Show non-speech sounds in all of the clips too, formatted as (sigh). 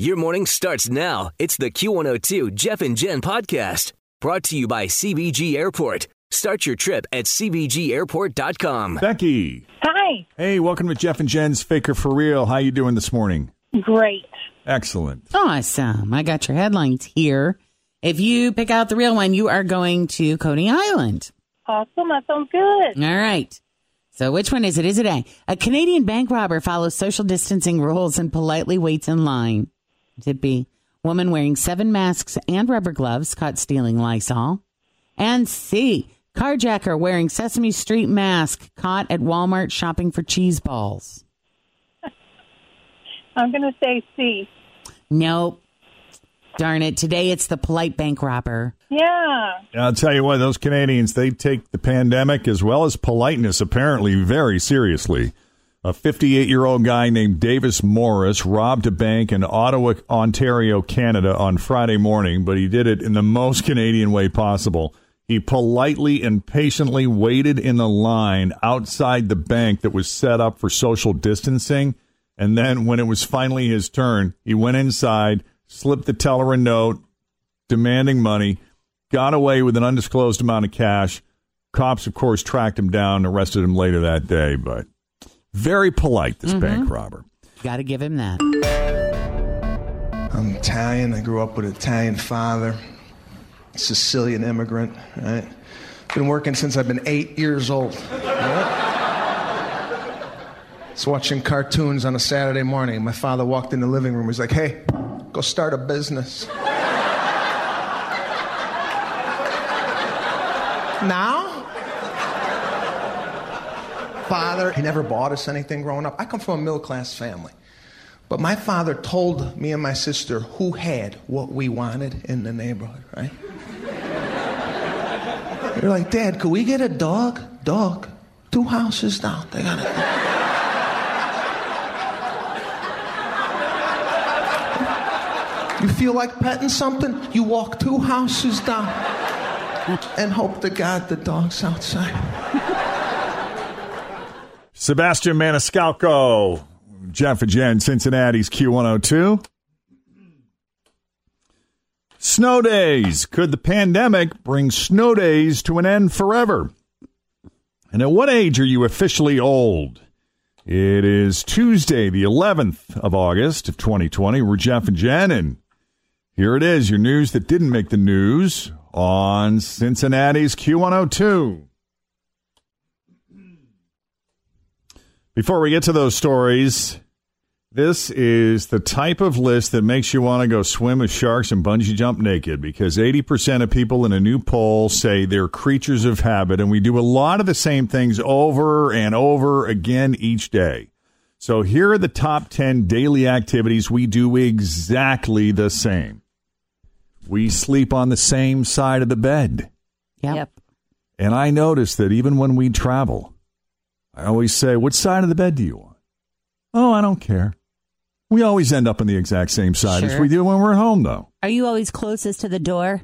Your morning starts now. It's the Q102 Jeff and Jen podcast brought to you by CVG Airport. Start your trip at CVGAirport.com. Becky. Hi. Hey, welcome to Jeff and Jen's Faker for Real. How you doing this morning? Great. Excellent. Awesome. I got your headlines here. If you pick out the real one, you are going to Coney Island. Awesome. That sounds good. All right. So which one is it? Is it A? A Canadian bank robber follows social distancing rules and politely waits in line. Is it B? Woman wearing seven masks and rubber gloves caught stealing Lysol. And C. Carjacker wearing Sesame Street mask caught at Walmart shopping for cheese balls. I'm going to say C. Nope. Darn it. Today it's the polite bank robber. Yeah. I'll tell you what, those Canadians, they take the pandemic as well as politeness apparently very seriously. A 58 year old guy named Davis Morris robbed a bank in Ottawa, Ontario, Canada on Friday morning, but he did it in the most Canadian way possible. He politely and patiently waited in the line outside the bank that was set up for social distancing. And then when it was finally his turn, he went inside, slipped the teller a note demanding money, got away with an undisclosed amount of cash. Cops, of course, tracked him down, arrested him later that day, but very polite, this mm-hmm. bank robber. Got to give him that. I'm Italian. I grew up with an Italian father, Sicilian immigrant, right? Been working since I've been eight years old. Right? Was watching cartoons on a Saturday morning. My father walked in the living room. He's like, hey, go start a business. now? Father, he never bought us anything growing up. I come from a middle class family. But my father told me and my sister who had what we wanted in the neighborhood, right? You're like, Dad, could we get a dog? Dog. Two houses down. They got dog. You feel like petting something? You walk two houses down and hope to God the dog's outside. Sebastian Maniscalco, Jeff and Jen, Cincinnati's Q102. Snow days. Could the pandemic bring snow days to an end forever? And at what age are you officially old? It is Tuesday, the 11th of August of 2020. We're Jeff and Jen, and here it is, your news that didn't make the news on Cincinnati's Q102. Before we get to those stories, this is the type of list that makes you want to go swim with sharks and bungee jump naked because 80% of people in a new poll say they're creatures of habit, and we do a lot of the same things over and over again each day. So here are the top 10 daily activities we do exactly the same. We sleep on the same side of the bed. Yep. And I notice that even when we travel, I always say, What side of the bed do you want? Oh, I don't care. We always end up on the exact same side as we do when we're home, though. Are you always closest to the door?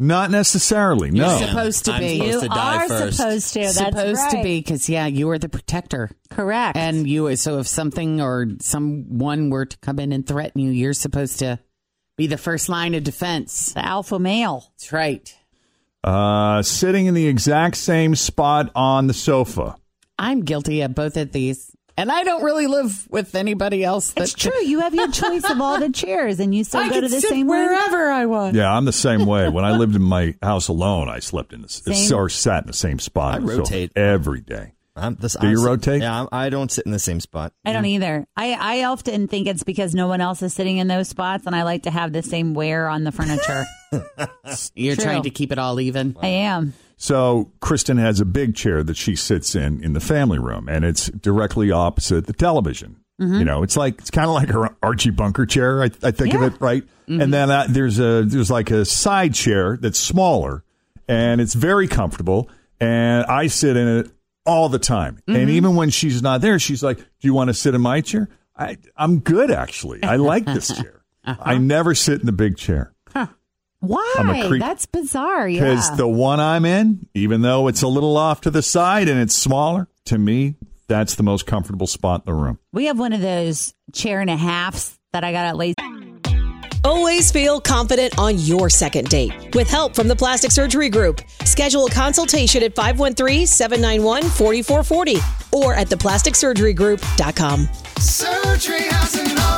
Not necessarily, no. You're supposed to I'm be. supposed you to die are first. supposed to. That's supposed to be because yeah, you are the protector. Correct. And you, so if something or someone were to come in and threaten you, you're supposed to be the first line of defense. the alpha male. That's right. Uh, sitting in the exact same spot on the sofa. I'm guilty of both of these. And I don't really live with anybody else. That It's true. You have your choice of all the chairs, and you still (laughs) I go to the sit same one. wherever I want. Yeah, I'm the same way. When I lived in my house alone, I slept in the Same. or sat in the same spot. I So rotate. every day. I'm this, Do you sit- rotate? Yeah, I'm- I don't sit in the same spot. I don't either. I, I often think it's because no one else is sitting in those spots, and I like to have the same wear on the furniture. (laughs) You're True. trying to keep it all even. I am. So Kristen has a big chair that she sits in in the family room, and it's directly opposite the television. Mm-hmm. You know, it's like it's kind of like her Archie Bunker chair. I, I think of it right. Mm-hmm. And then uh, there's a there's like a side chair that's smaller, and it's very comfortable. And I sit in it all the time. And mm-hmm. even when she's not there, she's like, "Do you want to sit in my chair?" I I'm good actually. I like this chair. (laughs) Uh-huh. I never sit in the big chair. Why? I'm a creep. That's bizarre. Because Yeah. the one I'm in, even though it's a little off to the side and it's smaller, to me, that's the most comfortable spot in the room. we have one of those chair and a halves that I got at Lazy. Always feel confident on your second date. With help from the Plastic Surgery Group, schedule a consultation at 513-791-4440 or at theplasticsurgerygroup.com. Surgery has an art.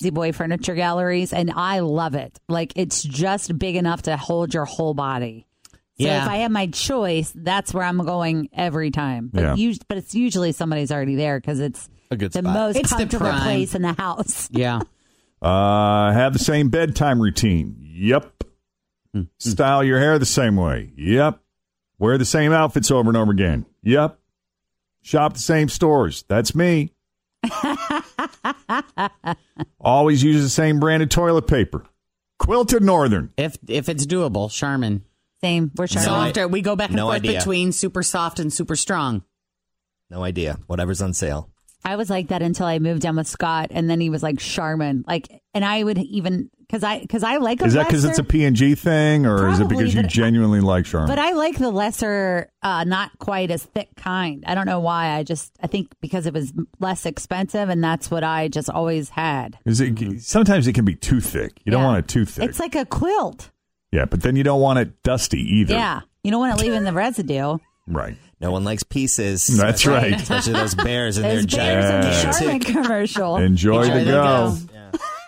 Boy Furniture Galleries, and I love it. Like it's just big enough to hold your whole body. So Yeah. if I have my choice, that's where I'm going every time. But, Yeah. us- but it's usually somebody's already there because it's A good the spot. most It's the comfortable prime. place in the house. (laughs) Yeah. Uh, have the same bedtime routine. Yep. Style your hair the same way. Yep. Wear the same outfits over and over again. Yep. Shop the same stores. That's me. (laughs) Always use the same brand of toilet paper. Quilted Northern. If if it's doable, Charmin. Same. We're sure. Softer. We go back and No forth idea. between super soft and super strong. No idea. Whatever's on sale. I was like that until I moved down with Scott, and then he was like Charmin. Like, and I would even because I because I like a Is that because it's a P&G thing or is it because you but- genuinely like Charmin? But I like the lesser, uh, not quite as thick kind. I don't know why. I just I think because it was less expensive, and that's what I just always had. Is it, sometimes it can be too thick. You don't want it too thick. It's like a quilt. yeah, but then you don't want it dusty either. Yeah, you don't want to leave in the residue. Right. No one likes pieces. That's right. Especially those bears and their bears in the. Charmin commercial. Enjoy, Enjoy the the go. go.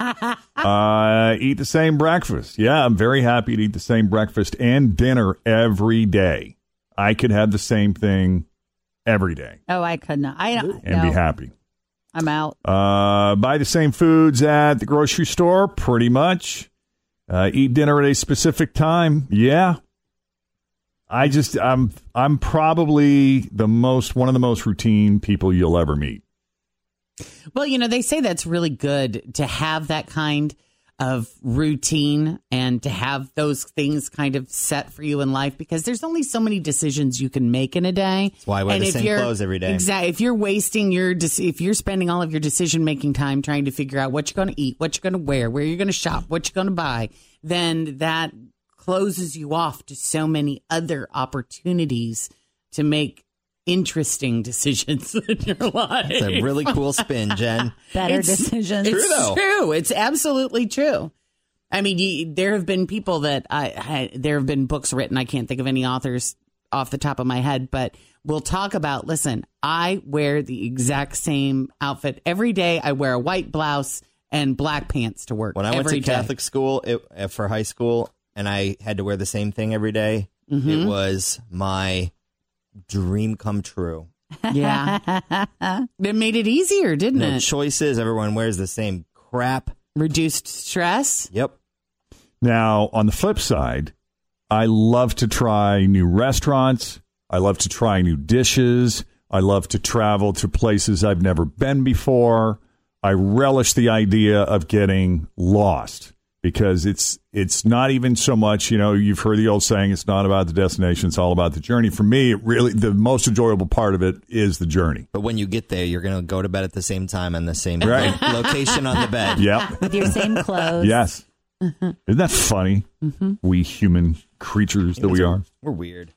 Uh, eat the same breakfast. Yeah, I'm very happy to eat the same breakfast and dinner every day. I could have the same thing every day oh, I could not. I don't. and no, be happy. I'm out. Uh, buy the same foods at the grocery store, pretty much. Uh, eat dinner at a specific time. Yeah. I just I'm I'm probably the most one of the most routine people you'll ever meet. Well, you know, they say that's really good to have that kind of routine and to have those things kind of set for you in life because there's only so many decisions you can make in a day. That's why I wear And the same clothes every day. Exactly. If you're wasting your, if you're spending all of your decision making time trying to figure out what you're going to eat, what you're going to wear, where you're going to shop, what you're going to buy, then that closes you off to so many other opportunities to make interesting decisions (laughs) in your life. It's a really cool spin, Jen. (laughs) Better It's- decisions. It's True, though. true. It's absolutely true. I mean, you, there have been people that I, I there have been books written. I can't think of any authors off the top of my head, but we'll talk about. Listen, I wear the exact same outfit every day. I wear a white blouse and black pants to work. When I went to day. Catholic school it, uh, for high school, and I had to wear the same thing every day, Mm-hmm. it was my dream come true. yeah, (laughs) it made it easier, didn't No it? choices. Everyone wears the same crap. Reduced stress. Yep. Now, on the flip side, I love to try new restaurants. I love to try new dishes. I love to travel to places I've never been before. I relish the idea of getting lost. Because it's it's not even so much you know you've heard the old saying it's not about the destination it's all about the journey. For me it really the most enjoyable part of it is the journey. But when you get there, you're going to go to bed at the same time on the same Right. (laughs) location on the bed. yep. With your same clothes. yes. (laughs) Isn't that funny? Mm-hmm. We human creatures that we are. We're weird.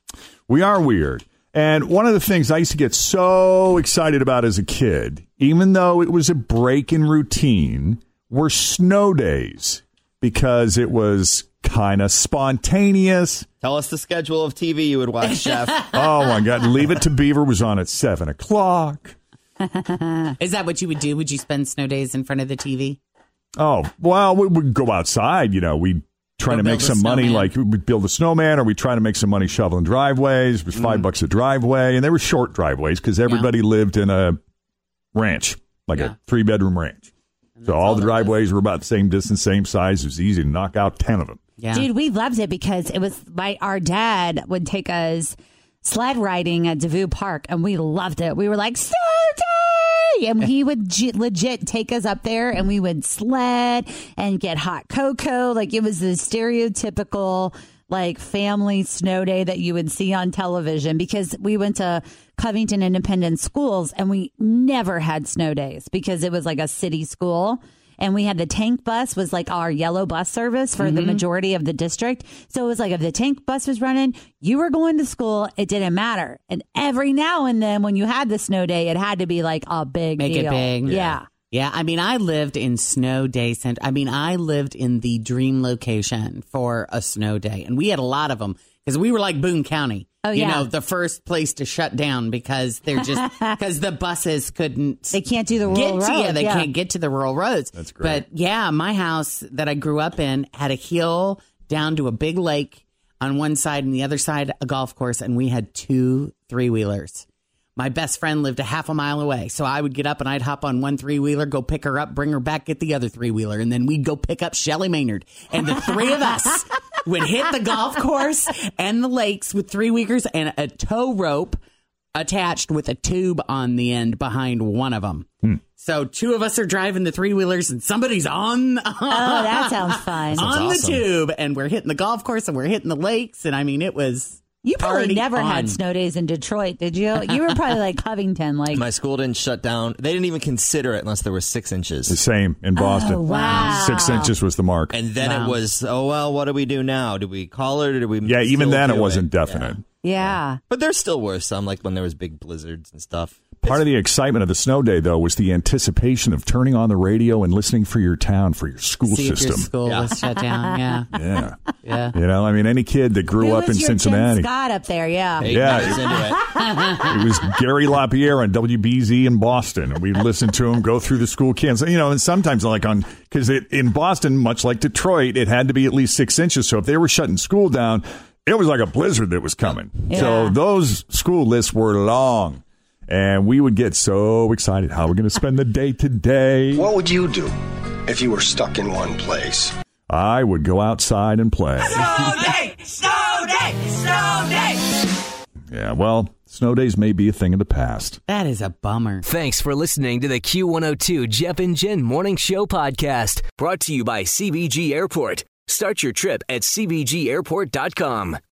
we are weird. And one of the things i used to get so excited about as a kid even though it was a break in routine were snow days because it was kind of spontaneous Tell us the schedule of TV you would watch, (laughs) Chef. oh my god leave it to beaver was on at seven o'clock Is that what you would do? Would you spend snow days in front of the TV? Oh, well, we would go outside, you know, we try Go to make some money, like we'd build a snowman or we try to make some money shoveling driveways. It was 5 Mm. bucks a driveway, and they were short driveways because everybody lived in a ranch, like Yeah. a three bedroom ranch. So all the there was. driveways were about the same distance, same size. It was easy to knock out 10 of them. Yeah. Dude, we loved it because it was my our dad would take us sled riding at Devou Park, and we loved it. We were like snow day, and he would g- legit take us up there, and we would sled and get hot cocoa. Like it was the stereotypical like family snow day that you would see on television because we went to Covington Independent Schools and we never had snow days because it was like a city school and we had the tank bus was like our yellow bus service for the mm-hmm. majority of the district. So it was like if the tank bus was running, you were going to school, it didn't matter. And every now and then when you had the snow day, it had to be like a big Make deal. it big. Yeah. Yeah, I mean, I lived in snow day center. I mean, I lived in the dream location for a snow day, and we had a lot of them because we were like Boone County. Oh, you yeah. know, the first place to shut down because they're just (laughs) because the buses couldn't. They can't do the get rural to you. They yeah. can't get to the rural roads. That's great. But yeah, my house that I grew up in had a hill down to a big lake on one side, and the other side a golf course, and we had two three wheelers. My best friend lived a half a mile away, so I would get up and I'd hop on one three wheeler, go pick her up, bring her back, get the other three wheeler, and then we'd go pick up Shelly Maynard, and the three of us (laughs) would hit the golf course and the lakes with three wheelers and a tow rope attached with a tube on the end behind one of them. Hmm. So two of us are driving the three wheelers and somebody's on Oh, that sounds fun. (laughs) on awesome. the tube and we're hitting the golf course and we're hitting the lakes and I mean it was You probably never on. had snow days in Detroit, did you? You were probably like (laughs) Covington, like My school didn't shut down. They didn't even consider it unless there were six inches. The same in Boston. Oh, wow. Six inches was the mark. And then Wow. it was, oh, well, what do we do now? Do we call it or do we yeah, even then it wasn't Yeah. definite. yeah. But there still were some, like when there was big blizzards and stuff. Part of the excitement of the snow day, though, was the anticipation of turning on the radio and listening for your town, for your school See if your system. school was shut down. Yeah. (laughs) Yeah. Yeah. You know, I mean, any kid that grew Who up in your Jen Cincinnati. Scott up there, yeah. Eight Yeah. it. (laughs) (laughs) It was Gary LaPierre on WBZ in Boston, and we listened to him go through the school cans. You know, and sometimes like on because it in Boston, much like Detroit, it had to be at least six inches. So if they were shutting school down, it was like a blizzard that was coming. So those school lists were long, and we would get so excited. How we're going to spend the day today? What would you do if you were stuck in one place? I would go outside and play. Snow day! Snow day! Snow day! Yeah, well, snow days may be a thing of the past. That is a bummer. Thanks for listening to the Q102 Jeff and Jen Morning Show podcast, brought to you by CVG Airport. Start your trip at CVGAirport.com.